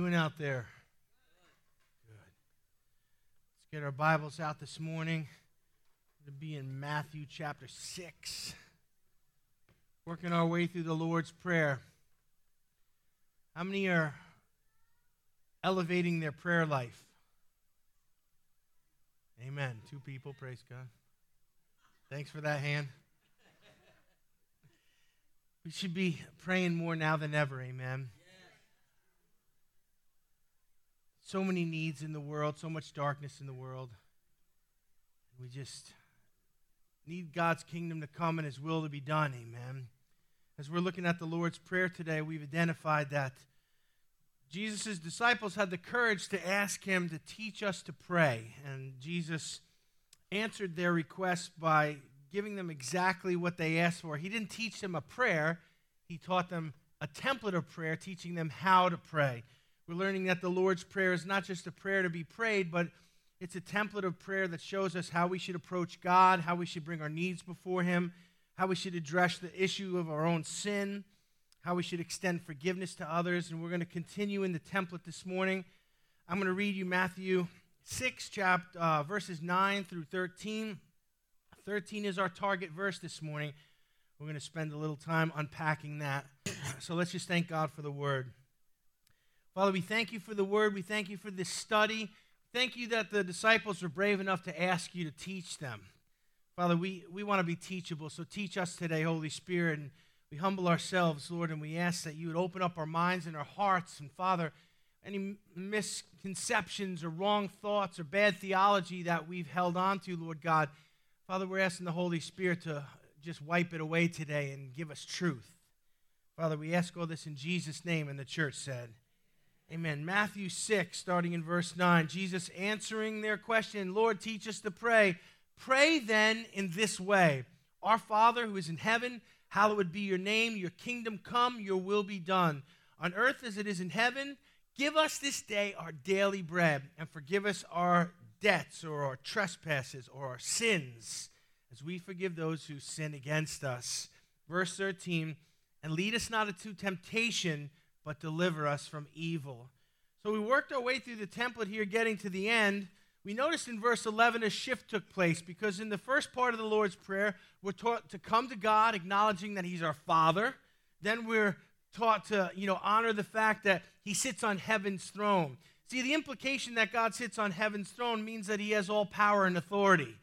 doing out there? Good. Let's get our Bibles out this morning. To be in Matthew chapter 6. Working our way through the Lord's Prayer. How many are elevating their prayer life? Amen. Two people, praise God. Thanks for that hand. We should be praying more now than ever, amen. So many needs in the world, so much darkness in the world. We just need God's kingdom to come and His will to be done. Amen. As we're looking at the Lord's Prayer today, we've identified that Jesus' disciples had the courage to ask Him to teach us to pray. And Jesus answered their request by giving them exactly what they asked for. He didn't teach them a prayer, He taught them a template of prayer, teaching them how to pray. We're learning that the Lord's Prayer is not just a prayer to be prayed, but it's a template of prayer that shows us how we should approach God, how we should bring our needs before Him, how we should address the issue of our own sin, how we should extend forgiveness to others. And we're going to continue in the template this morning. I'm going to read you Matthew 6, chapter, uh, verses 9 through 13. 13 is our target verse this morning. We're going to spend a little time unpacking that. So let's just thank God for the word. Father, we thank you for the word. We thank you for this study. Thank you that the disciples were brave enough to ask you to teach them. Father, we, we want to be teachable, so teach us today, Holy Spirit. And we humble ourselves, Lord, and we ask that you would open up our minds and our hearts. And Father, any misconceptions or wrong thoughts or bad theology that we've held on to, Lord God, Father, we're asking the Holy Spirit to just wipe it away today and give us truth. Father, we ask all this in Jesus' name, and the church said, Amen. Matthew 6, starting in verse 9. Jesus answering their question, Lord, teach us to pray. Pray then in this way Our Father who is in heaven, hallowed be your name, your kingdom come, your will be done. On earth as it is in heaven, give us this day our daily bread, and forgive us our debts or our trespasses or our sins, as we forgive those who sin against us. Verse 13, and lead us not into temptation but deliver us from evil. So we worked our way through the template here, getting to the end. We noticed in verse 11 a shift took place because in the first part of the Lord's Prayer, we're taught to come to God, acknowledging that He's our Father. Then we're taught to, you know, honor the fact that He sits on heaven's throne. See, the implication that God sits on heaven's throne means that He has all power and authority.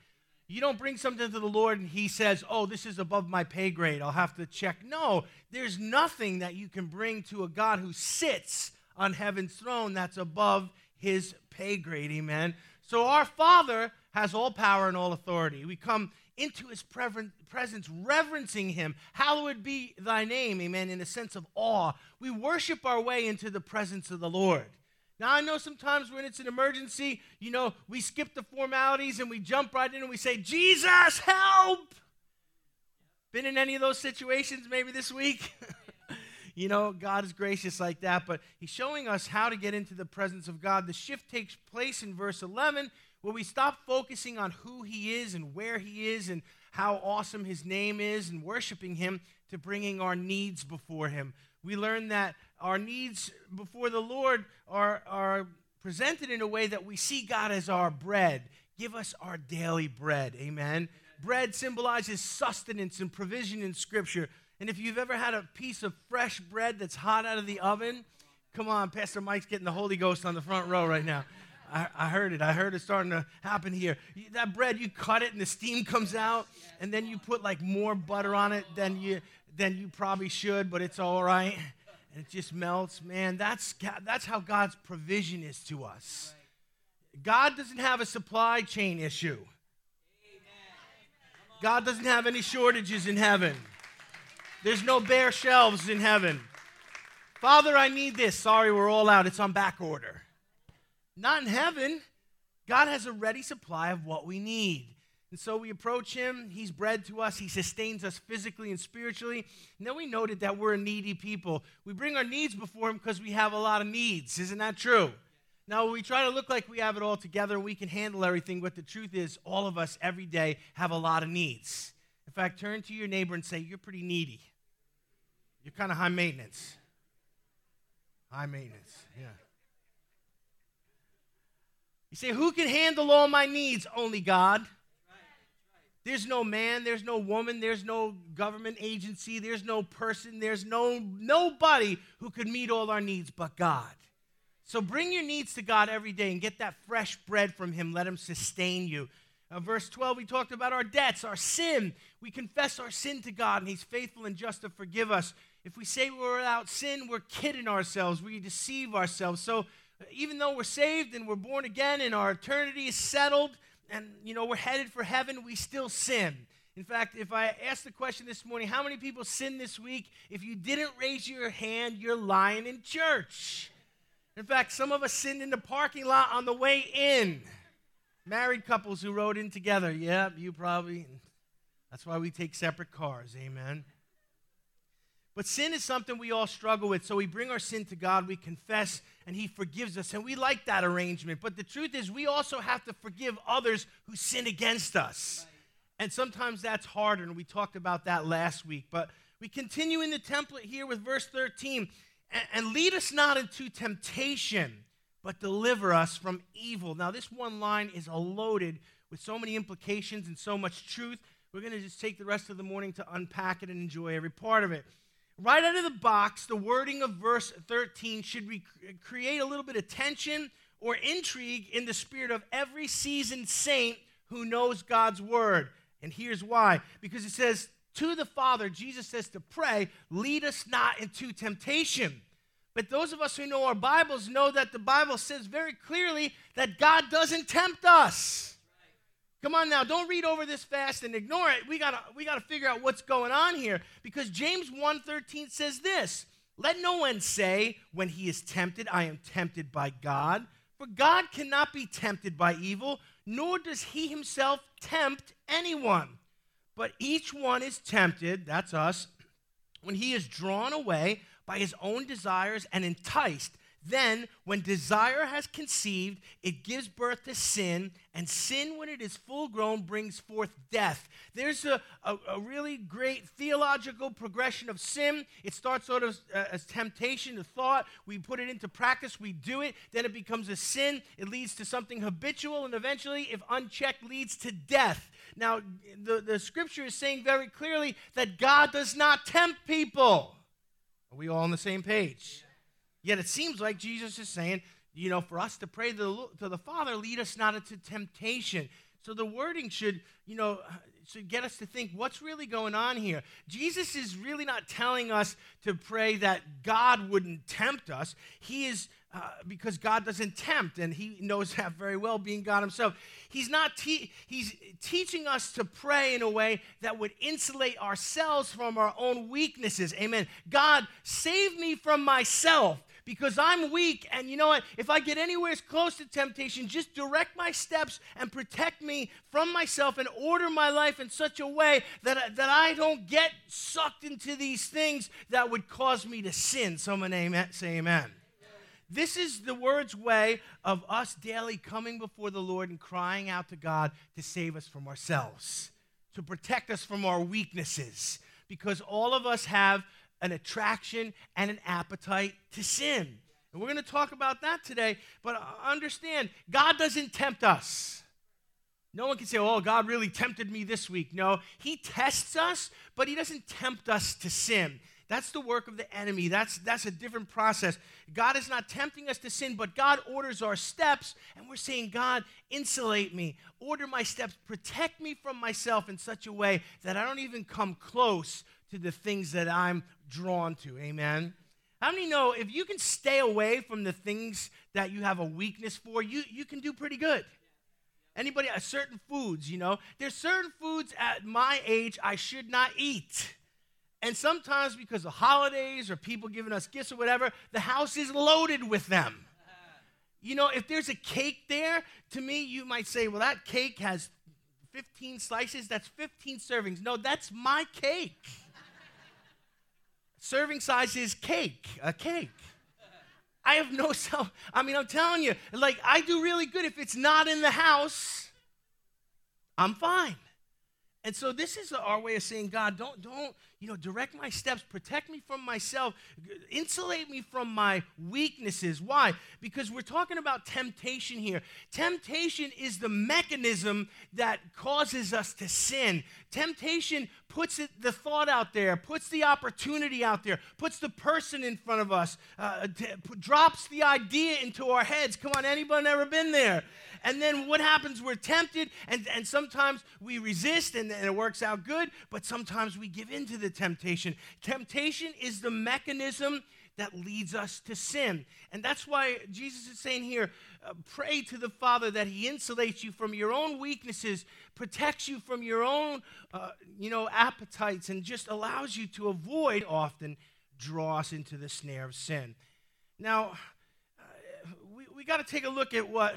You don't bring something to the Lord and He says, Oh, this is above my pay grade. I'll have to check. No, there's nothing that you can bring to a God who sits on heaven's throne that's above His pay grade. Amen. So our Father has all power and all authority. We come into His presence, reverencing Him. Hallowed be thy name. Amen. In a sense of awe. We worship our way into the presence of the Lord. Now, I know sometimes when it's an emergency, you know, we skip the formalities and we jump right in and we say, Jesus, help! Been in any of those situations maybe this week? you know, God is gracious like that, but He's showing us how to get into the presence of God. The shift takes place in verse 11 where we stop focusing on who He is and where He is and how awesome His name is and worshiping Him to bringing our needs before Him. We learn that our needs before the Lord are, are presented in a way that we see God as our bread. Give us our daily bread. Amen. Bread symbolizes sustenance and provision in Scripture. And if you've ever had a piece of fresh bread that's hot out of the oven, come on, Pastor Mike's getting the Holy Ghost on the front row right now. I, I, heard it. I heard it starting to happen here. That bread, you cut it and the steam comes out, and then you put like more butter on it than you than you probably should, but it's all right and it just melts. Man, that's, that's how God's provision is to us. God doesn't have a supply chain issue. God doesn't have any shortages in heaven. There's no bare shelves in heaven. Father, I need this. Sorry, we're all out. It's on back order. Not in heaven. God has a ready supply of what we need. And so we approach him. He's bread to us. He sustains us physically and spiritually. And then we noted that we're a needy people. We bring our needs before him because we have a lot of needs. Isn't that true? Now, we try to look like we have it all together we can handle everything, but the truth is, all of us every day have a lot of needs. In fact, turn to your neighbor and say, You're pretty needy. You're kind of high maintenance. High maintenance, yeah. You say, Who can handle all my needs? Only God. There's no man, there's no woman, there's no government agency, there's no person, there's no nobody who could meet all our needs but God. So bring your needs to God every day and get that fresh bread from Him. Let Him sustain you. Uh, verse 12, we talked about our debts, our sin. We confess our sin to God, and He's faithful and just to forgive us. If we say we're without sin, we're kidding ourselves. We deceive ourselves. So uh, even though we're saved and we're born again and our eternity is settled, and you know we're headed for heaven, we still sin. In fact, if I asked the question this morning, how many people sin this week? If you didn't raise your hand, you're lying in church. In fact, some of us sinned in the parking lot on the way in. Married couples who rode in together. Yeah, you probably. That's why we take separate cars. Amen. But sin is something we all struggle with. So we bring our sin to God, we confess, and He forgives us. And we like that arrangement. But the truth is, we also have to forgive others who sin against us. And sometimes that's harder. And we talked about that last week. But we continue in the template here with verse 13 and lead us not into temptation, but deliver us from evil. Now, this one line is loaded with so many implications and so much truth. We're going to just take the rest of the morning to unpack it and enjoy every part of it. Right out of the box, the wording of verse 13 should re- create a little bit of tension or intrigue in the spirit of every seasoned saint who knows God's word. And here's why because it says, To the Father, Jesus says to pray, lead us not into temptation. But those of us who know our Bibles know that the Bible says very clearly that God doesn't tempt us. Come on now, don't read over this fast and ignore it. We gotta, we gotta figure out what's going on here because James 1:13 says this: Let no one say when he is tempted, I am tempted by God. For God cannot be tempted by evil, nor does he himself tempt anyone. But each one is tempted, that's us, when he is drawn away by his own desires and enticed. Then, when desire has conceived, it gives birth to sin, and sin, when it is full grown, brings forth death. There's a, a, a really great theological progression of sin. It starts sort of uh, as temptation, a thought. We put it into practice, we do it, then it becomes a sin. It leads to something habitual, and eventually, if unchecked, leads to death. Now, the, the scripture is saying very clearly that God does not tempt people. Are we all on the same page? Yet it seems like Jesus is saying, you know, for us to pray to the, to the Father, lead us not into temptation. So the wording should, you know, should get us to think what's really going on here. Jesus is really not telling us to pray that God wouldn't tempt us. He is uh, because God doesn't tempt, and He knows that very well, being God Himself. He's not te- He's teaching us to pray in a way that would insulate ourselves from our own weaknesses. Amen. God, save me from myself because I'm weak. And you know what? If I get anywhere close to temptation, just direct my steps and protect me from myself and order my life in such a way that, that I don't get sucked into these things that would cause me to sin. Someone amen, say amen. This is the word's way of us daily coming before the Lord and crying out to God to save us from ourselves, to protect us from our weaknesses, because all of us have an attraction and an appetite to sin. And we're going to talk about that today, but uh, understand, God doesn't tempt us. No one can say, oh, God really tempted me this week. No, He tests us, but He doesn't tempt us to sin. That's the work of the enemy. That's, that's a different process. God is not tempting us to sin, but God orders our steps, and we're saying, God, insulate me, order my steps, protect me from myself in such a way that I don't even come close to the things that I'm drawn to. Amen. How many know if you can stay away from the things that you have a weakness for, you, you can do pretty good? Anybody, uh, certain foods, you know, there's certain foods at my age I should not eat. And sometimes because of holidays or people giving us gifts or whatever, the house is loaded with them. You know, if there's a cake there, to me, you might say, well, that cake has 15 slices, that's 15 servings. No, that's my cake. Serving size is cake, a cake. I have no self. I mean, I'm telling you, like, I do really good if it's not in the house. I'm fine. And so this is our way of saying, God, don't, don't, you know, direct my steps, protect me from myself, insulate me from my weaknesses. Why? Because we're talking about temptation here. Temptation is the mechanism that causes us to sin. Temptation puts it, the thought out there, puts the opportunity out there, puts the person in front of us, uh, drops the idea into our heads. Come on, anybody ever been there? And then what happens? We're tempted, and, and sometimes we resist and, and it works out good, but sometimes we give in to the temptation. Temptation is the mechanism that leads us to sin. And that's why Jesus is saying here uh, pray to the Father that He insulates you from your own weaknesses, protects you from your own, uh, you know, appetites, and just allows you to avoid often draw us into the snare of sin. Now, uh, we, we got to take a look at what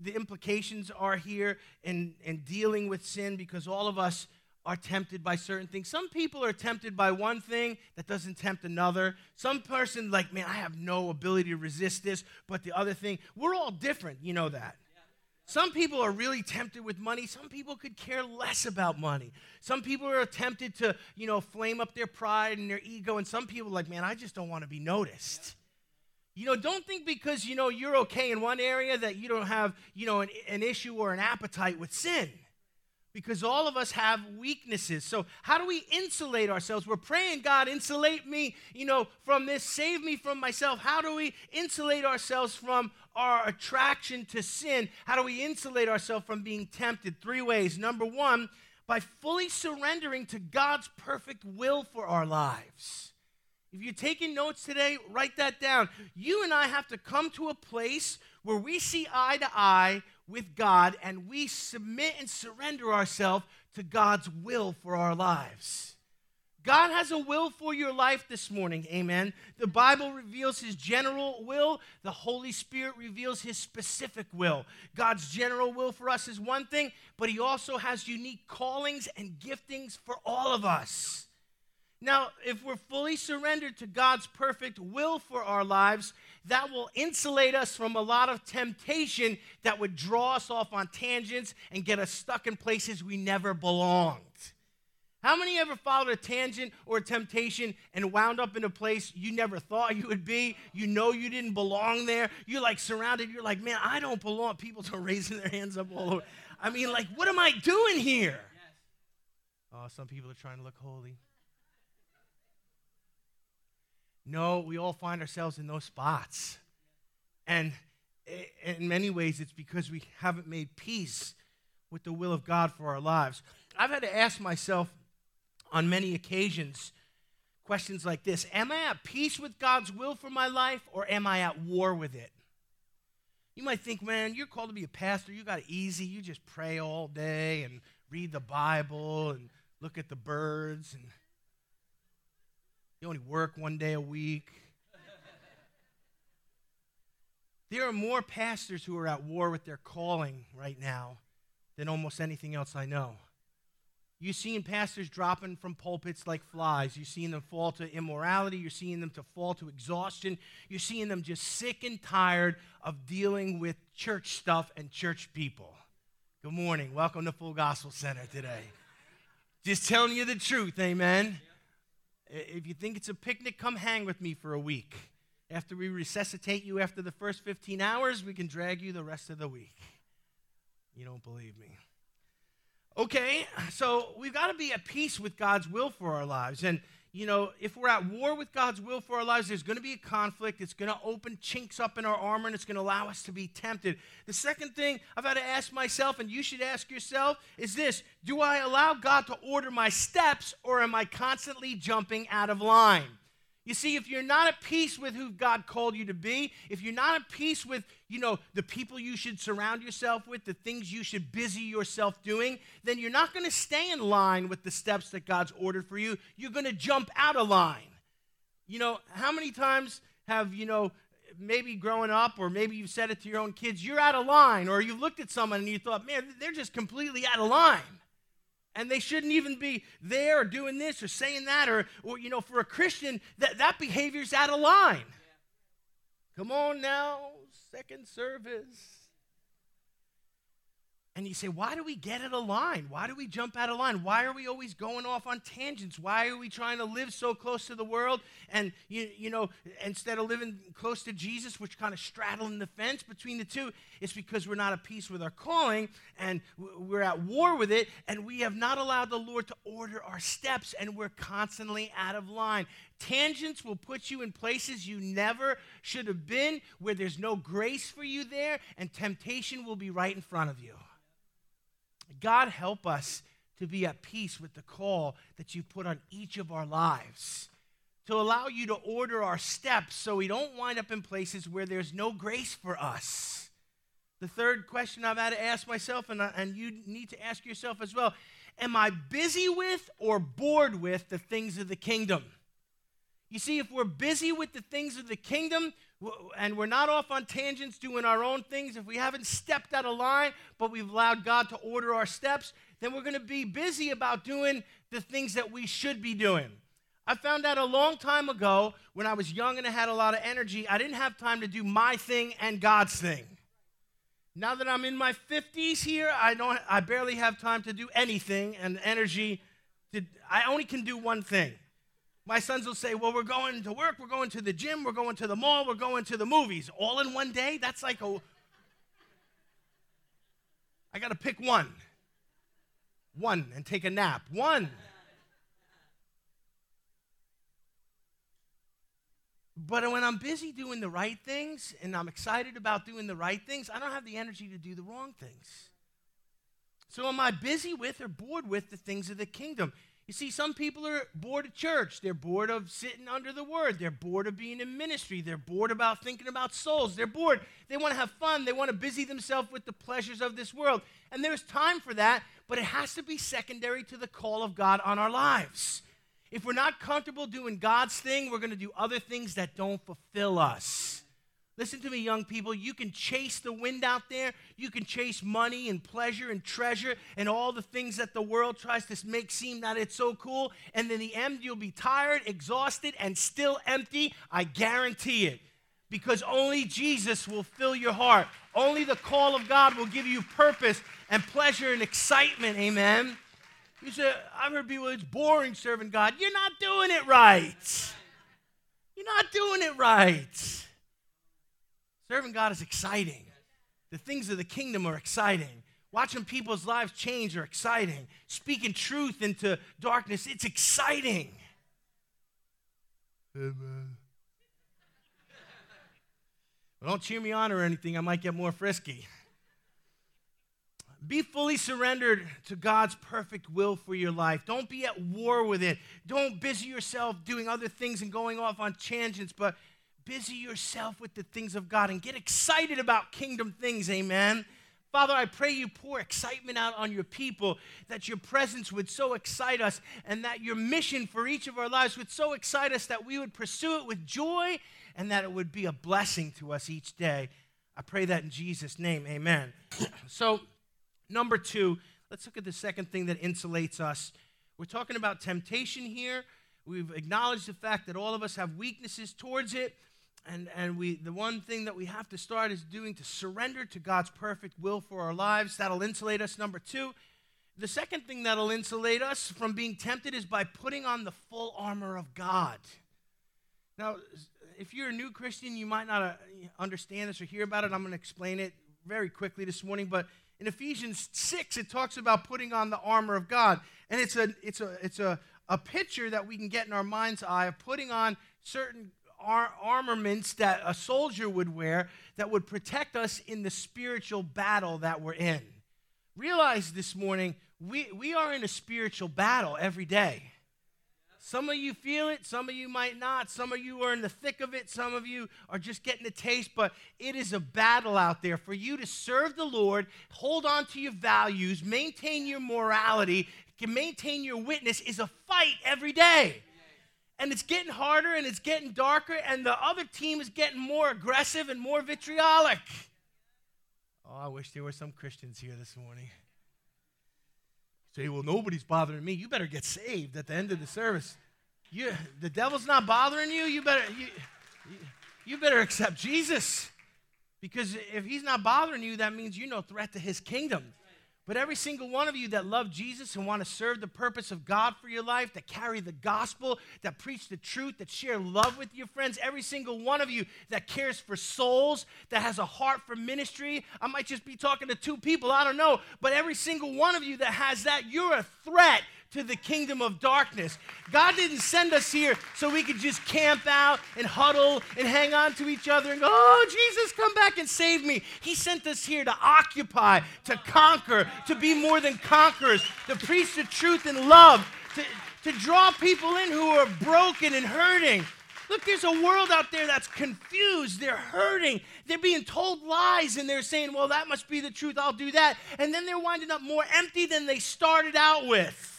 the implications are here in, in dealing with sin because all of us are tempted by certain things. Some people are tempted by one thing that doesn't tempt another. Some person, like, man, I have no ability to resist this, but the other thing, we're all different. You know that. Some people are really tempted with money. Some people could care less about money. Some people are tempted to, you know, flame up their pride and their ego. And some people like, man, I just don't want to be noticed. You know, don't think because, you know, you're okay in one area that you don't have, you know, an, an issue or an appetite with sin. Because all of us have weaknesses. So, how do we insulate ourselves? We're praying, God, insulate me, you know, from this, save me from myself. How do we insulate ourselves from our attraction to sin? How do we insulate ourselves from being tempted? Three ways. Number one, by fully surrendering to God's perfect will for our lives. If you're taking notes today, write that down. You and I have to come to a place where we see eye to eye with God and we submit and surrender ourselves to God's will for our lives. God has a will for your life this morning, amen. The Bible reveals his general will, the Holy Spirit reveals his specific will. God's general will for us is one thing, but he also has unique callings and giftings for all of us. Now, if we're fully surrendered to God's perfect will for our lives, that will insulate us from a lot of temptation that would draw us off on tangents and get us stuck in places we never belonged. How many ever followed a tangent or a temptation and wound up in a place you never thought you would be? You know you didn't belong there. You're like surrounded. You're like, man, I don't belong. People are raising their hands up all over. I mean, like, what am I doing here? Oh, some people are trying to look holy. No, we all find ourselves in those spots. And in many ways, it's because we haven't made peace with the will of God for our lives. I've had to ask myself on many occasions questions like this Am I at peace with God's will for my life, or am I at war with it? You might think, man, you're called to be a pastor. You got it easy. You just pray all day and read the Bible and look at the birds and you only work one day a week. there are more pastors who are at war with their calling right now than almost anything else I know. You're seeing pastors dropping from pulpits like flies. You're seeing them fall to immorality. You're seeing them to fall to exhaustion. You're seeing them just sick and tired of dealing with church stuff and church people. Good morning. Welcome to Full Gospel Center today. Just telling you the truth, amen. If you think it's a picnic, come hang with me for a week. After we resuscitate you after the first 15 hours, we can drag you the rest of the week. You don't believe me. Okay, so we've got to be at peace with God's will for our lives. And you know, if we're at war with God's will for our lives, there's going to be a conflict. It's going to open chinks up in our armor and it's going to allow us to be tempted. The second thing I've had to ask myself, and you should ask yourself, is this Do I allow God to order my steps or am I constantly jumping out of line? You see, if you're not at peace with who God called you to be, if you're not at peace with, you know, the people you should surround yourself with, the things you should busy yourself doing, then you're not going to stay in line with the steps that God's ordered for you. You're going to jump out of line. You know, how many times have, you know, maybe growing up, or maybe you've said it to your own kids, you're out of line, or you've looked at someone and you thought, man, they're just completely out of line and they shouldn't even be there or doing this or saying that or, or you know for a christian that, that behavior's out of line yeah. come on now second service And you say, why do we get out of line? Why do we jump out of line? Why are we always going off on tangents? Why are we trying to live so close to the world? And, you, you know, instead of living close to Jesus, which kind of straddling the fence between the two, it's because we're not at peace with our calling and we're at war with it. And we have not allowed the Lord to order our steps and we're constantly out of line. Tangents will put you in places you never should have been, where there's no grace for you there, and temptation will be right in front of you. God, help us to be at peace with the call that you put on each of our lives, to allow you to order our steps so we don't wind up in places where there's no grace for us. The third question I've had to ask myself, and, I, and you need to ask yourself as well Am I busy with or bored with the things of the kingdom? You see, if we're busy with the things of the kingdom, and we're not off on tangents doing our own things, if we haven't stepped out of line, but we've allowed God to order our steps, then we're going to be busy about doing the things that we should be doing. I found out a long time ago when I was young and I had a lot of energy, I didn't have time to do my thing and God's thing. Now that I'm in my 50s here, I don't I barely have time to do anything and energy to, I only can do one thing. My sons will say, Well, we're going to work, we're going to the gym, we're going to the mall, we're going to the movies. All in one day? That's like a. I got to pick one. One and take a nap. One. But when I'm busy doing the right things and I'm excited about doing the right things, I don't have the energy to do the wrong things. So am I busy with or bored with the things of the kingdom? You see, some people are bored of church. They're bored of sitting under the word. They're bored of being in ministry. They're bored about thinking about souls. They're bored. They want to have fun. They want to busy themselves with the pleasures of this world. And there's time for that, but it has to be secondary to the call of God on our lives. If we're not comfortable doing God's thing, we're going to do other things that don't fulfill us. Listen to me, young people. You can chase the wind out there. You can chase money and pleasure and treasure and all the things that the world tries to make seem that it's so cool. And in the end, you'll be tired, exhausted, and still empty. I guarantee it. Because only Jesus will fill your heart. Only the call of God will give you purpose and pleasure and excitement. Amen. You say, I've heard people, it's boring serving God. You're not doing it right. You're not doing it right. Serving God is exciting. The things of the kingdom are exciting. Watching people's lives change are exciting. Speaking truth into darkness, it's exciting. Amen. Well, don't cheer me on or anything, I might get more frisky. Be fully surrendered to God's perfect will for your life. Don't be at war with it. Don't busy yourself doing other things and going off on tangents, but busy yourself with the things of God and get excited about kingdom things. Amen. Father, I pray you pour excitement out on your people, that your presence would so excite us, and that your mission for each of our lives would so excite us that we would pursue it with joy and that it would be a blessing to us each day. I pray that in Jesus' name. Amen. so, number two, let's look at the second thing that insulates us. We're talking about temptation here. We've acknowledged the fact that all of us have weaknesses towards it and, and we, the one thing that we have to start is doing to surrender to God's perfect will for our lives. That'll insulate us. Number two, the second thing that'll insulate us from being tempted is by putting on the full armor of God. Now, if you're a new Christian, you might not uh, understand this or hear about it. I'm going to explain it very quickly this morning. But in Ephesians 6, it talks about putting on the armor of God. And it's a, it's a, it's a, a picture that we can get in our mind's eye of putting on certain ar- armaments that a soldier would wear that would protect us in the spiritual battle that we're in. Realize this morning, we, we are in a spiritual battle every day. Some of you feel it, some of you might not. Some of you are in the thick of it, some of you are just getting a taste, but it is a battle out there for you to serve the Lord, hold on to your values, maintain your morality, can maintain your witness is a fight every day and it's getting harder and it's getting darker, and the other team is getting more aggressive and more vitriolic. Oh, I wish there were some Christians here this morning. Say, well, nobody's bothering me. You better get saved at the end of the service. You, the devil's not bothering you. You better, you, you better accept Jesus. Because if he's not bothering you, that means you're no threat to his kingdom. But every single one of you that love Jesus and want to serve the purpose of God for your life, that carry the gospel, that preach the truth, that share love with your friends, every single one of you that cares for souls, that has a heart for ministry. I might just be talking to two people, I don't know. But every single one of you that has that, you're a threat to the kingdom of darkness. God didn't send us here so we could just camp out and huddle and hang on to each other and go, oh, Jesus, come back and save me. He sent us here to occupy, to conquer, to be more than conquerors, to preach the truth and love, to, to draw people in who are broken and hurting. Look, there's a world out there that's confused. They're hurting. They're being told lies and they're saying, well, that must be the truth. I'll do that. And then they're winding up more empty than they started out with.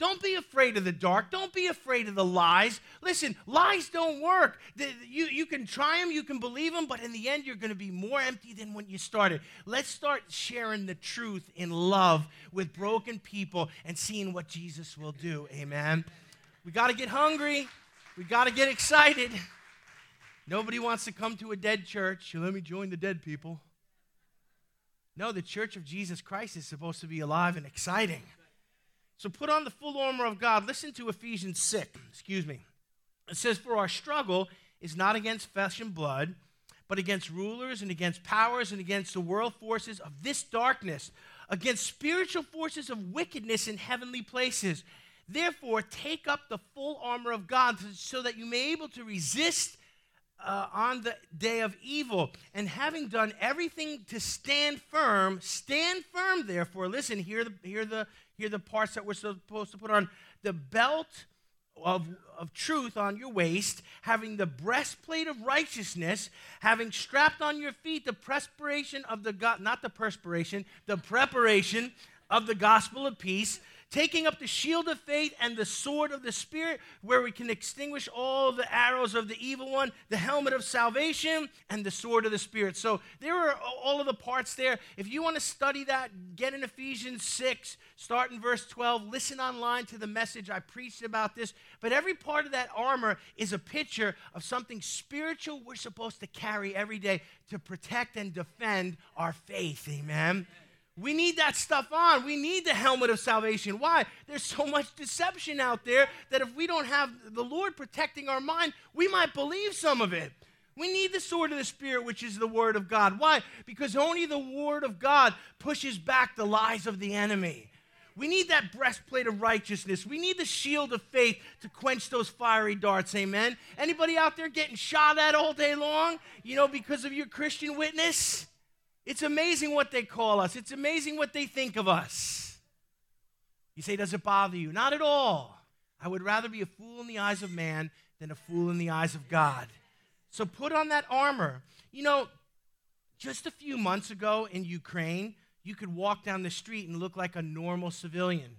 Don't be afraid of the dark. Don't be afraid of the lies. Listen, lies don't work. You, you can try them, you can believe them, but in the end, you're going to be more empty than when you started. Let's start sharing the truth in love with broken people and seeing what Jesus will do. Amen. We got to get hungry, we got to get excited. Nobody wants to come to a dead church. Let me join the dead people. No, the church of Jesus Christ is supposed to be alive and exciting. So put on the full armor of God. Listen to Ephesians 6. Excuse me. It says, For our struggle is not against flesh and blood, but against rulers and against powers and against the world forces of this darkness, against spiritual forces of wickedness in heavenly places. Therefore, take up the full armor of God so that you may be able to resist uh, on the day of evil. And having done everything to stand firm, stand firm, therefore. Listen, hear the, hear the, here are the parts that we're supposed to put on the belt of, of truth on your waist, having the breastplate of righteousness, having strapped on your feet the perspiration of the God, not the perspiration, the preparation of the gospel of peace taking up the shield of faith and the sword of the Spirit, where we can extinguish all the arrows of the evil one, the helmet of salvation, and the sword of the Spirit. So there are all of the parts there. If you want to study that, get in Ephesians 6, start in verse 12, listen online to the message. I preached about this. But every part of that armor is a picture of something spiritual we're supposed to carry every day to protect and defend our faith. Amen. We need that stuff on. We need the helmet of salvation. Why? There's so much deception out there that if we don't have the Lord protecting our mind, we might believe some of it. We need the sword of the Spirit, which is the Word of God. Why? Because only the Word of God pushes back the lies of the enemy. We need that breastplate of righteousness. We need the shield of faith to quench those fiery darts. Amen. Anybody out there getting shot at all day long, you know, because of your Christian witness? It's amazing what they call us, it's amazing what they think of us. You say, Does it bother you? Not at all. I would rather be a fool in the eyes of man than a fool in the eyes of God. So put on that armor. You know, just a few months ago in Ukraine, you could walk down the street and look like a normal civilian.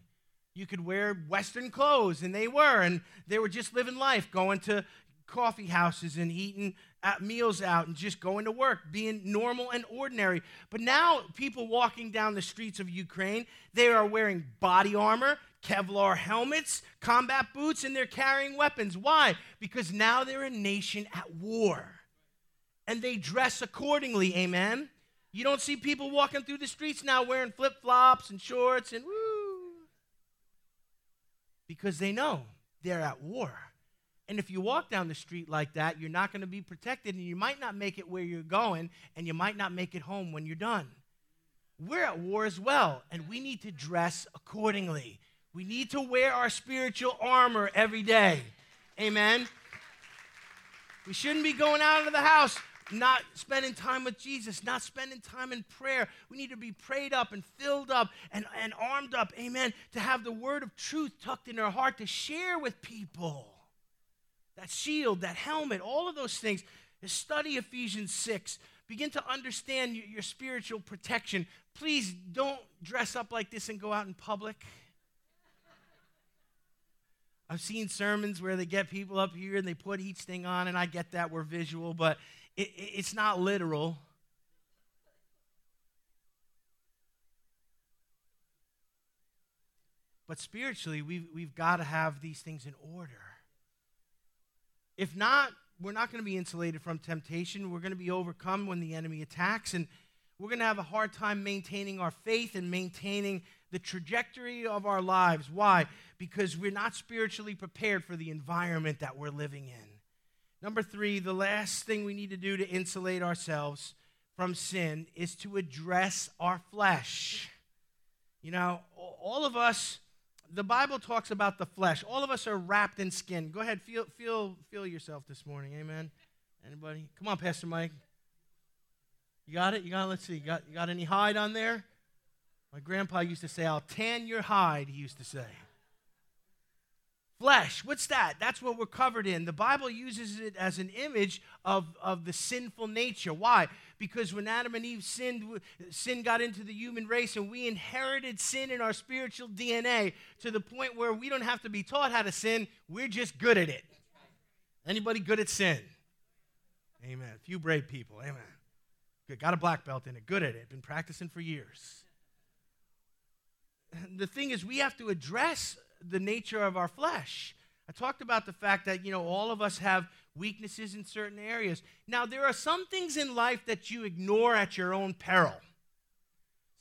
You could wear Western clothes, and they were, and they were just living life, going to coffee houses and eating at meals out and just going to work, being normal and ordinary. But now, people walking down the streets of Ukraine, they are wearing body armor, Kevlar helmets, combat boots, and they're carrying weapons. Why? Because now they're a nation at war. And they dress accordingly, amen? You don't see people walking through the streets now wearing flip flops and shorts and woo. Because they know they're at war. And if you walk down the street like that, you're not going to be protected and you might not make it where you're going and you might not make it home when you're done. We're at war as well, and we need to dress accordingly. We need to wear our spiritual armor every day. Amen. We shouldn't be going out of the house not spending time with Jesus, not spending time in prayer. We need to be prayed up and filled up and, and armed up, amen, to have the word of truth tucked in our heart to share with people that shield, that helmet, all of those things. Study Ephesians 6. Begin to understand your, spiritual protection. Please don't dress up like this and go out in public. I've seen sermons where they get people up here and they put each thing on, and I get that we're visual, but it, it's not literal. But spiritually, we've, we've got to have these things in order. If not, we're not going to be insulated from temptation. We're going to be overcome when the enemy attacks. And we're going to have a hard time maintaining our faith and maintaining the trajectory of our lives. Why? Because we're not spiritually prepared for the environment that we're living in. Number three, the last thing we need to do to insulate ourselves from sin is to address our flesh. You know, all of us, the Bible talks about the flesh. All of us are wrapped in skin. Go ahead, feel, feel, feel yourself this morning. Amen. Anybody? Come on, Pastor Mike. You got it? You got it? Let's see. You got, you got any hide on there? My grandpa used to say, I'll tan your hide, he used to say. Flesh, what's that? That's what we're covered in. The Bible uses it as an image of, of the sinful nature. Why? Because when Adam and Eve sinned, sin got into the human race and we inherited sin in our spiritual DNA to the point where we don't have to be taught how to sin, we're just good at it. Anybody good at sin? Amen. A few brave people. Amen. Good. Got a black belt in it. Good at it. Been practicing for years. The thing is, we have to address the nature of our flesh. I talked about the fact that, you know, all of us have weaknesses in certain areas. Now, there are some things in life that you ignore at your own peril.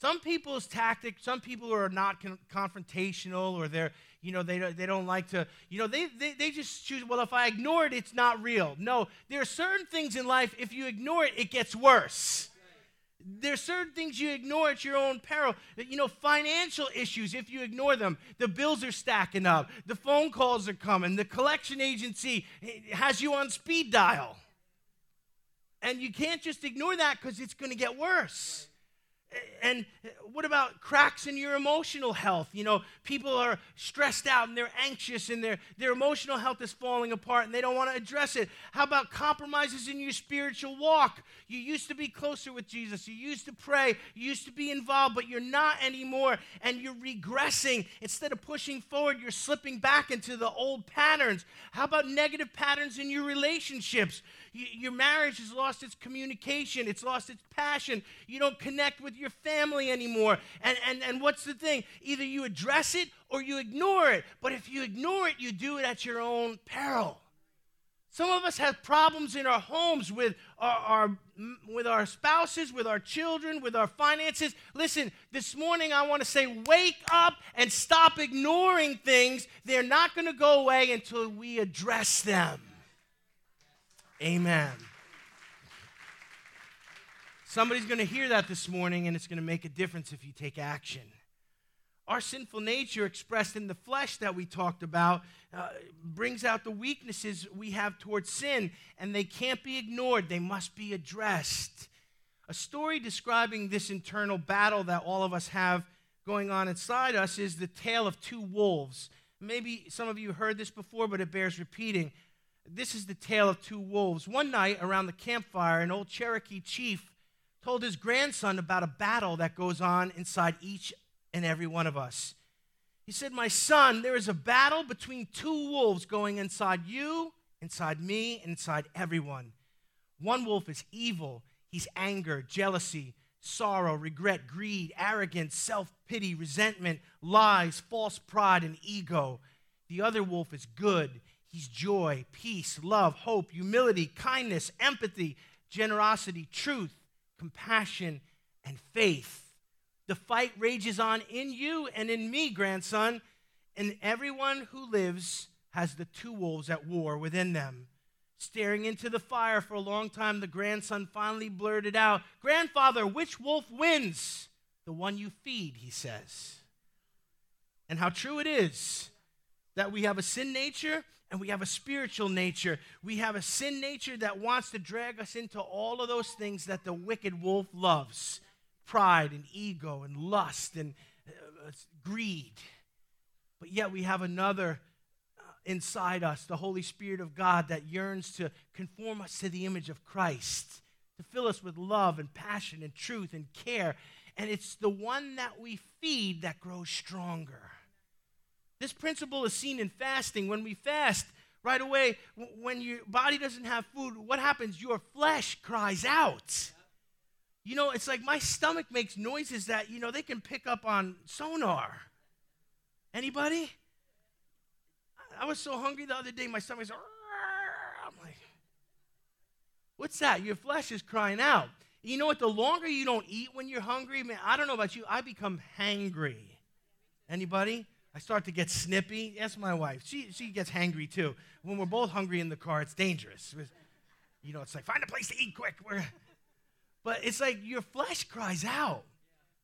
Some people's tactic, some people are not con- confrontational or they're, you know, they, they don't like to, you know, they, they, they just choose, well, if I ignore it, it's not real. No, there are certain things in life, if you ignore it, it gets worse. There's certain things you ignore at your own peril. You know, financial issues, if you ignore them, the bills are stacking up, the phone calls are coming, the collection agency has you on speed dial. And you can't just ignore that because it's going to get worse. And what about cracks in your emotional health? You know, people are stressed out and they're anxious and their, their emotional health is falling apart and they don't want to address it. How about compromises in your spiritual walk? You used to be closer with Jesus, you used to pray, you used to be involved, but you're not anymore and you're regressing. Instead of pushing forward, you're slipping back into the old patterns. How about negative patterns in your relationships? Your marriage has lost its communication, it's lost its passion. You don't connect with your family anymore. And, and, and what's the thing? Either you address it or you ignore it. But if you ignore it, you do it at your own peril. Some of us have problems in our homes with our, our, with our spouses, with our children, with our finances. Listen, this morning I want to say, wake up and stop ignoring things. They're not going to go away until we address them. Amen. Somebody's going to hear that this morning, and it's going to make a difference if you take action. Our sinful nature, expressed in the flesh that we talked about, uh, brings out the weaknesses we have towards sin, and they can't be ignored. They must be addressed. A story describing this internal battle that all of us have going on inside us is the tale of two wolves. Maybe some of you heard this before, but it bears repeating. This is the tale of two wolves. One night around the campfire, an old Cherokee chief told his grandson about a battle that goes on inside each and every one of us. He said, My son, there is a battle between two wolves going inside you, inside me, inside everyone. One wolf is evil, he's anger, jealousy, sorrow, regret, greed, arrogance, self pity, resentment, lies, false pride, and ego. The other wolf is good, He's joy, peace, love, hope, humility, kindness, empathy, generosity, truth, compassion, and faith. The fight rages on in you and in me, grandson, and everyone who lives has the two wolves at war within them. Staring into the fire for a long time, the grandson finally blurted out, Grandfather, which wolf wins? The one you feed, he says. And how true it is that we have a sin nature and we have a spiritual nature. We have a sin nature that wants to drag us into all of those things that the wicked wolf loves pride and ego and lust and uh, greed. But yet we have another uh, inside us, the Holy Spirit of God, that yearns to conform us to the image of Christ, to fill us with love and passion and truth and care. And it's the one that we feed that grows stronger. This principle is seen in fasting. When we fast, right away, when your body doesn't have food, what happens? Your flesh cries out. You know, it's like my stomach makes noises that, you know, they can pick up on sonar. Anybody? I was so hungry the other day, my stomach's, I'm like, what's that? Your flesh is crying out. You know what? The longer you don't eat when you're hungry, man, I don't know about you, I become hangry. Anybody? I start to get snippy. That's my wife. She, she gets hangry too. When we're both hungry in the car, it's dangerous. You know, it's like, find a place to eat quick. We're, but it's like your flesh cries out.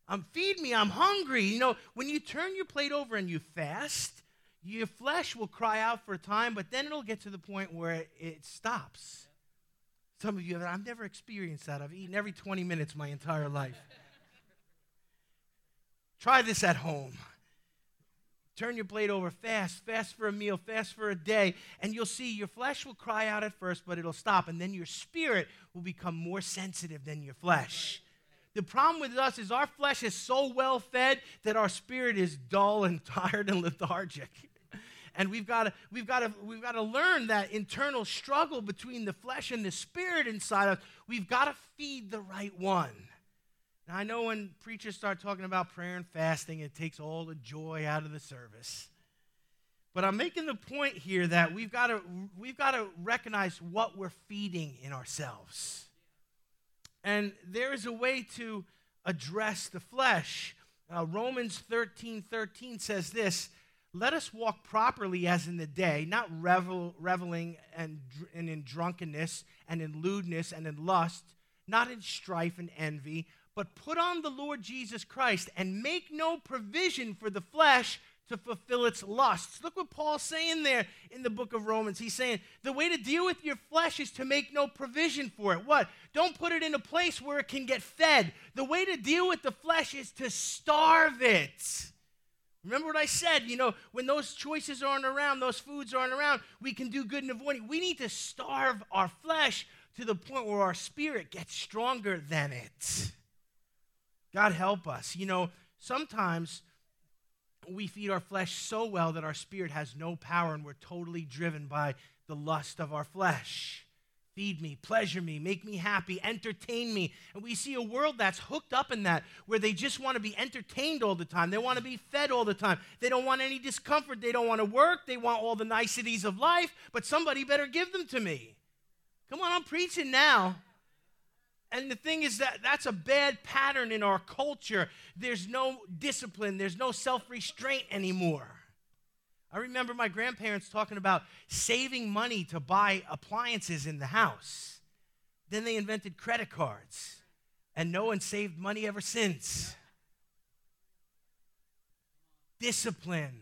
Um, feed me, I'm hungry. You know, when you turn your plate over and you fast, your flesh will cry out for a time, but then it'll get to the point where it, it stops. Some of you have, I've never experienced that. I've eaten every 20 minutes my entire life. Try this at home. Turn your plate over fast, fast for a meal, fast for a day, and you'll see your flesh will cry out at first, but it'll stop, and then your spirit will become more sensitive than your flesh. The problem with us is our flesh is so well fed that our spirit is dull and tired and lethargic. And we've got to we've got to we've got to learn that internal struggle between the flesh and the spirit inside us. We've got to feed the right one. Now, I know when preachers start talking about prayer and fasting, it takes all the joy out of the service. But I'm making the point here that we've got to, we've got to recognize what we're feeding in ourselves. And there is a way to address the flesh. Uh, Romans 13 13 says this Let us walk properly as in the day, not revel, reveling and, and in drunkenness and in lewdness and in lust, not in strife and envy but put on the Lord Jesus Christ and make no provision for the flesh to fulfill its lusts. Look what Paul's saying there in the book of Romans. He's saying the way to deal with your flesh is to make no provision for it. What? Don't put it in a place where it can get fed. The way to deal with the flesh is to starve it. Remember what I said? You know, when those choices aren't around, those foods aren't around, we can do good and avoid it. We need to starve our flesh to the point where our spirit gets stronger than it. God help us. You know, sometimes we feed our flesh so well that our spirit has no power and we're totally driven by the lust of our flesh. Feed me, pleasure me, make me happy, entertain me. And we see a world that's hooked up in that, where they just want to be entertained all the time. They want to be fed all the time. They don't want any discomfort. They don't want to work. They want all the niceties of life, but somebody better give them to me. Come on, I'm preaching now. And the thing is that that's a bad pattern in our culture. There's no discipline, there's no self restraint anymore. I remember my grandparents talking about saving money to buy appliances in the house. Then they invented credit cards, and no one saved money ever since. Discipline.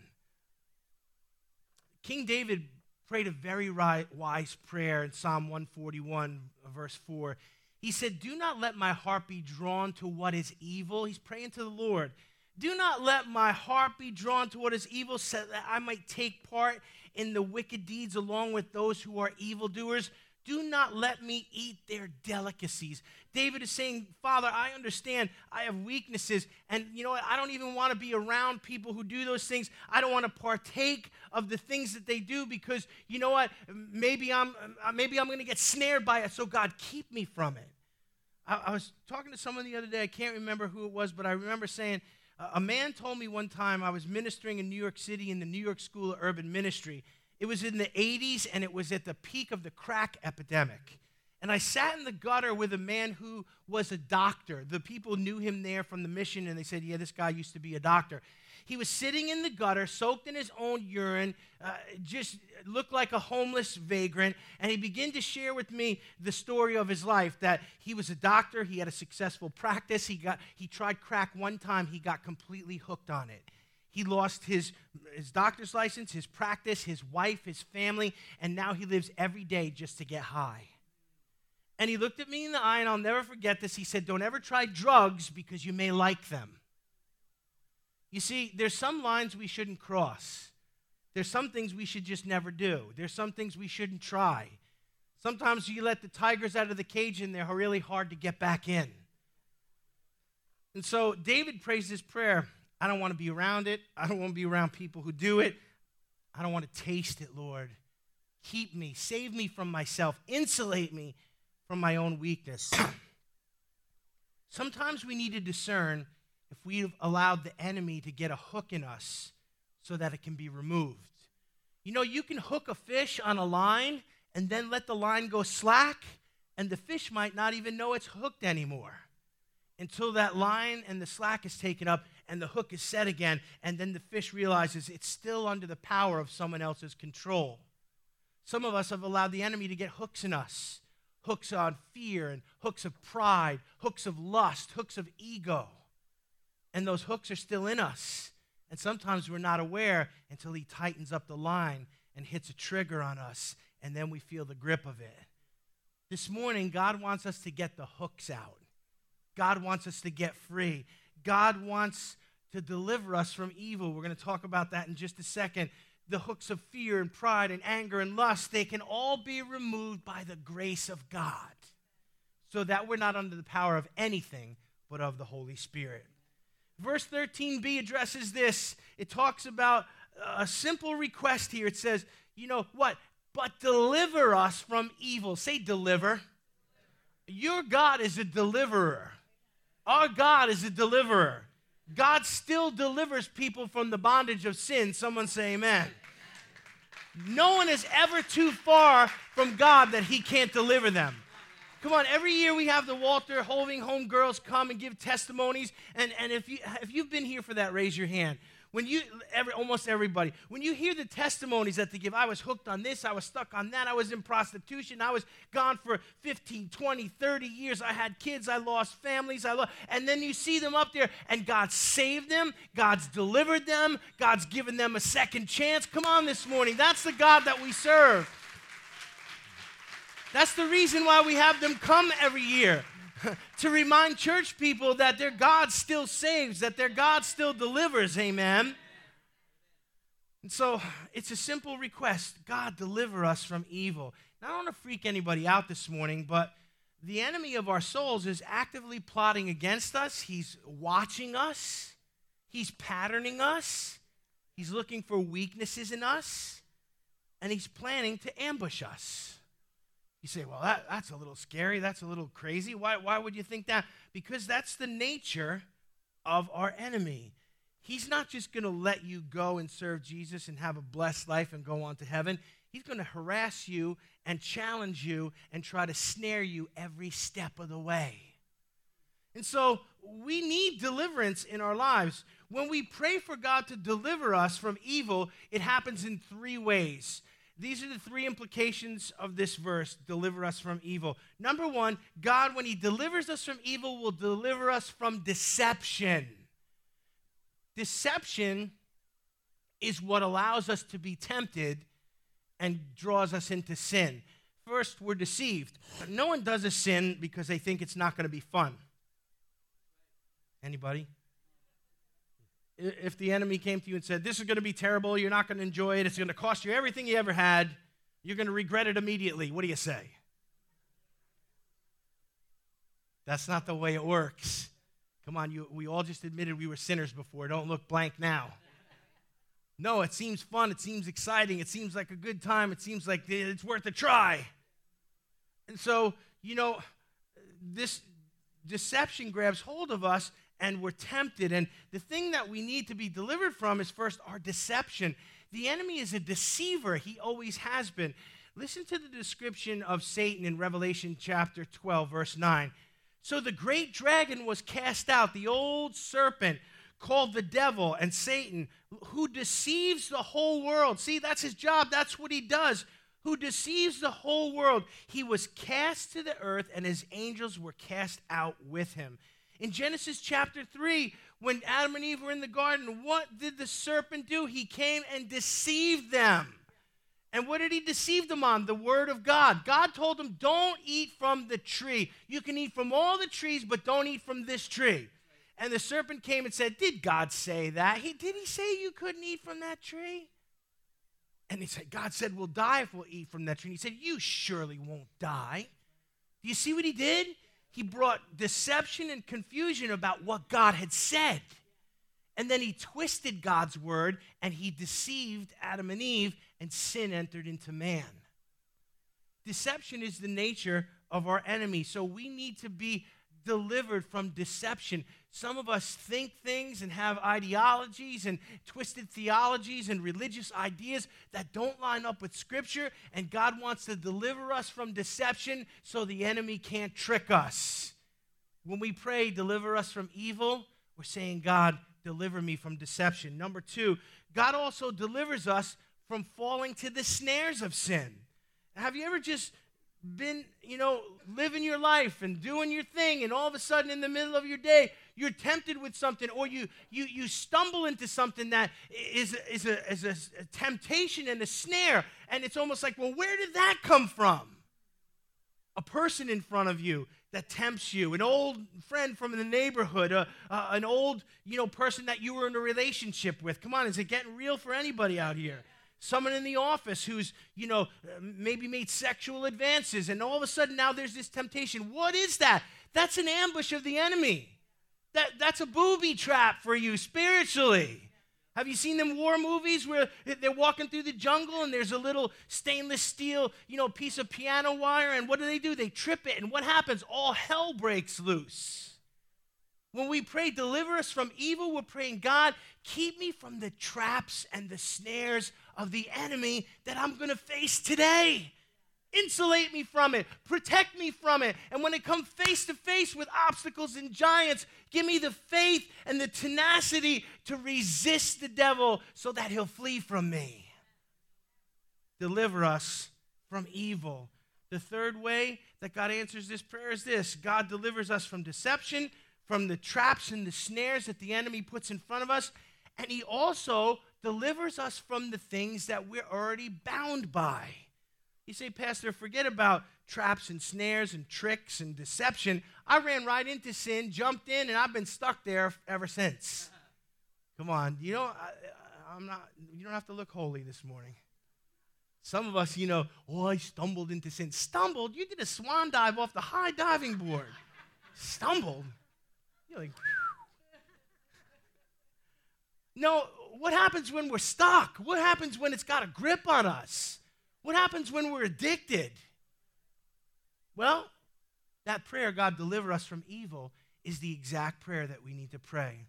King David prayed a very wise prayer in Psalm 141, verse 4. He said, Do not let my heart be drawn to what is evil. He's praying to the Lord. Do not let my heart be drawn to what is evil, so that I might take part in the wicked deeds along with those who are evildoers. Do not let me eat their delicacies. David is saying, Father, I understand I have weaknesses, and you know what? I don't even want to be around people who do those things. I don't want to partake of the things that they do because you know what? Maybe I'm uh, maybe I'm going to get snared by it. So God, keep me from it. I, I was talking to someone the other day. I can't remember who it was, but I remember saying a man told me one time I was ministering in New York City in the New York School of Urban Ministry it was in the 80s and it was at the peak of the crack epidemic. And I sat in the gutter with a man who was a doctor. The people knew him there from the mission and they said, Yeah, this guy used to be a doctor. He was sitting in the gutter, soaked in his own urine, uh, just looked like a homeless vagrant. And he began to share with me the story of his life that he was a doctor, he had a successful practice, he, got, he tried crack one time, he got completely hooked on it. He lost his, his doctor's license, his practice, his wife, his family, and now he lives every day just to get high. And he looked at me in the eye, and I'll never forget this. He said, Don't ever try drugs because you may like them. You see, there's some lines we shouldn't cross. There's some things we should just never do. There's some things we shouldn't try. Sometimes you let the tigers out of the cage and they're really hard to get back in. And so David prays this prayer I don't want to be around it. I don't want to be around people who do it. I don't want to taste it, Lord. Keep me, save me from myself, insulate me from my own weakness. Sometimes we need to discern if we've allowed the enemy to get a hook in us so that it can be removed. You know, you can hook a fish on a line and then let the line go slack, and the fish might not even know it's hooked anymore until that line and the slack is taken up and the hook is set again, and then the fish realizes it's still under the power of someone else's control. Some of us have allowed the enemy to get hooks in us hooks on fear and hooks of pride, hooks of lust, hooks of ego. And those hooks are still in us. And sometimes we're not aware until he tightens up the line and hits a trigger on us, and then we feel the grip of it. This morning, God wants us to get the hooks out. God wants us to get free. God wants to deliver us from evil. We're going to talk about that in just a second. The hooks of fear and pride and anger and lust, they can all be removed by the grace of God so that we're not under the power of anything but of the Holy Spirit. Verse 13b addresses this. It talks about a simple request here. It says, you know what? But deliver us from evil. Say, deliver. Your God is a deliverer. Our God is a deliverer. God still delivers people from the bondage of sin. Someone say amen. No one is ever too far from God that he can't deliver them. Come on, every year we have the Walter Hoving Home girls come and give testimonies. And, and if, you, if you've been here for that, raise your hand. When you, every, almost everybody, when you hear the testimonies that they give, I was hooked on this, I was stuck on that, I was in prostitution, I was gone for 15, 20, 30 years, I had kids, I lost families, I lost, and then you see them up there and God saved them, God's delivered them, God's given them a second chance. Come on this morning, that's the God that we serve. That's the reason why we have them come every year. to remind church people that their God still saves, that their God still delivers. Amen. And so it's a simple request God, deliver us from evil. Now, I don't want to freak anybody out this morning, but the enemy of our souls is actively plotting against us. He's watching us, he's patterning us, he's looking for weaknesses in us, and he's planning to ambush us. You say, well, that, that's a little scary. That's a little crazy. Why, why would you think that? Because that's the nature of our enemy. He's not just going to let you go and serve Jesus and have a blessed life and go on to heaven. He's going to harass you and challenge you and try to snare you every step of the way. And so we need deliverance in our lives. When we pray for God to deliver us from evil, it happens in three ways. These are the three implications of this verse deliver us from evil. Number one, God, when He delivers us from evil, will deliver us from deception. Deception is what allows us to be tempted and draws us into sin. First, we're deceived. No one does a sin because they think it's not going to be fun. Anybody? If the enemy came to you and said, This is going to be terrible, you're not going to enjoy it, it's going to cost you everything you ever had, you're going to regret it immediately, what do you say? That's not the way it works. Come on, you, we all just admitted we were sinners before. Don't look blank now. No, it seems fun. It seems exciting. It seems like a good time. It seems like it's worth a try. And so, you know, this deception grabs hold of us and we're tempted. And the thing that we need to be delivered from is first our deception. The enemy is a deceiver, he always has been. Listen to the description of Satan in Revelation chapter 12, verse 9. So the great dragon was cast out, the old serpent called the devil and Satan, who deceives the whole world. See, that's his job, that's what he does. Who deceives the whole world. He was cast to the earth, and his angels were cast out with him. In Genesis chapter 3, when Adam and Eve were in the garden, what did the serpent do? He came and deceived them. And what did he deceive them on? The word of God. God told them, Don't eat from the tree. You can eat from all the trees, but don't eat from this tree. And the serpent came and said, Did God say that? He, did he say you couldn't eat from that tree? And he said, God said, We'll die if we'll eat from that tree. And he said, You surely won't die. Do you see what he did? He brought deception and confusion about what God had said. And then he twisted God's word and he deceived Adam and Eve, and sin entered into man. Deception is the nature of our enemy. So we need to be delivered from deception. Some of us think things and have ideologies and twisted theologies and religious ideas that don't line up with Scripture, and God wants to deliver us from deception so the enemy can't trick us. When we pray, deliver us from evil, we're saying, God, deliver me from deception. Number two, God also delivers us from falling to the snares of sin. Have you ever just been, you know, living your life and doing your thing, and all of a sudden in the middle of your day, you're tempted with something, or you you you stumble into something that is is a, is a, a temptation and a snare, and it's almost like, well, where did that come from? A person in front of you that tempts you, an old friend from the neighborhood, a, an old you know person that you were in a relationship with. Come on, is it getting real for anybody out here? Someone in the office who's, you know, maybe made sexual advances, and all of a sudden now there's this temptation. What is that? That's an ambush of the enemy. That, that's a booby trap for you spiritually. Have you seen them war movies where they're walking through the jungle and there's a little stainless steel, you know, piece of piano wire and what do they do? They trip it and what happens? All hell breaks loose. When we pray, deliver us from evil, we're praying, God, keep me from the traps and the snares of the enemy that I'm going to face today. Insulate me from it, protect me from it. And when it comes face to face with obstacles and giants, give me the faith and the tenacity to resist the devil so that he'll flee from me. Deliver us from evil. The third way that God answers this prayer is this God delivers us from deception, from the traps and the snares that the enemy puts in front of us, and he also delivers us from the things that we're already bound by. You say, Pastor, forget about traps and snares and tricks and deception. I ran right into sin, jumped in, and I've been stuck there ever since. Come on, you know, I, I'm not. You don't have to look holy this morning. Some of us, you know, oh, I stumbled into sin. Stumbled? You did a swan dive off the high diving board. Stumbled? You're like, no, what happens when we're stuck? What happens when it's got a grip on us? What happens when we're addicted? Well, that prayer, God deliver us from evil, is the exact prayer that we need to pray.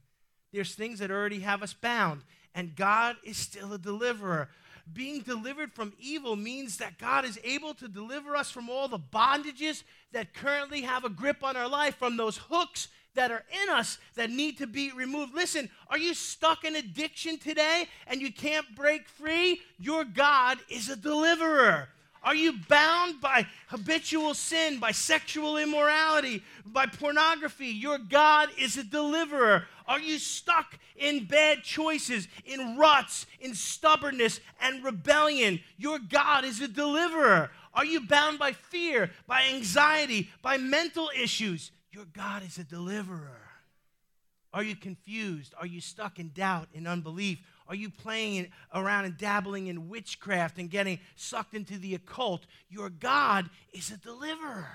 There's things that already have us bound, and God is still a deliverer. Being delivered from evil means that God is able to deliver us from all the bondages that currently have a grip on our life, from those hooks that are in us that need to be removed. Listen, are you stuck in addiction today and you can't break free? Your God is a deliverer. Are you bound by habitual sin, by sexual immorality, by pornography? Your God is a deliverer. Are you stuck in bad choices, in ruts, in stubbornness and rebellion? Your God is a deliverer. Are you bound by fear, by anxiety, by mental issues? Your God is a deliverer. Are you confused? Are you stuck in doubt and unbelief? Are you playing around and dabbling in witchcraft and getting sucked into the occult? Your God is a deliverer.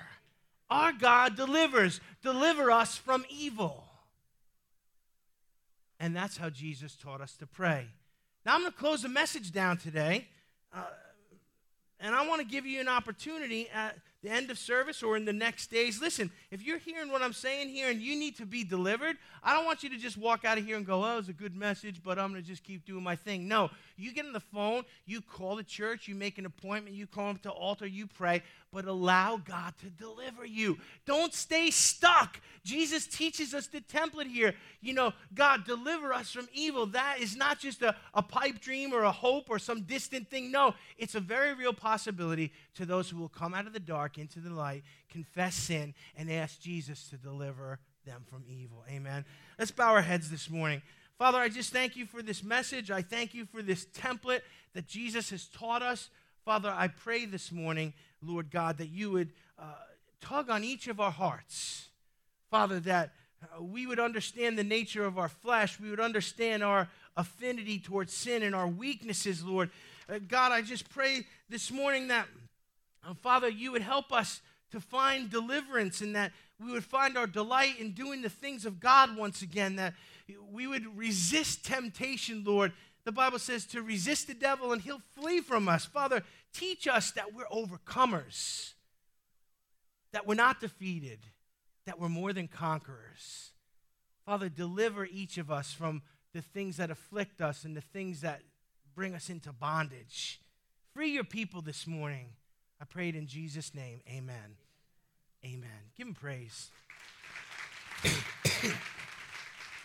Our God delivers. Deliver us from evil. And that's how Jesus taught us to pray. Now, I'm going to close the message down today. Uh, and I want to give you an opportunity at the end of service or in the next days. Listen, if you're hearing what I'm saying here and you need to be delivered, I don't want you to just walk out of here and go, oh, it was a good message, but I'm going to just keep doing my thing. No, you get on the phone, you call the church, you make an appointment, you call up to altar, you pray, but allow God to deliver you. Don't stay stuck. Jesus teaches us the template here. You know, God, deliver us from evil. That is not just a, a pipe dream or a hope or some distant thing. No, it's a very real possibility to those who will come out of the dark into the light, confess sin, and ask Jesus to deliver them from evil. Amen. Let's bow our heads this morning. Father, I just thank you for this message. I thank you for this template that Jesus has taught us. Father, I pray this morning, Lord God, that you would uh, tug on each of our hearts. Father, that uh, we would understand the nature of our flesh. We would understand our affinity towards sin and our weaknesses, Lord. Uh, God, I just pray this morning that, uh, Father, you would help us to find deliverance and that we would find our delight in doing the things of God once again, that we would resist temptation, Lord. The Bible says to resist the devil and he'll flee from us. Father, teach us that we're overcomers, that we're not defeated, that we're more than conquerors. Father, deliver each of us from the things that afflict us and the things that bring us into bondage. Free your people this morning. I prayed in Jesus' name. Amen. Amen. Give him praise.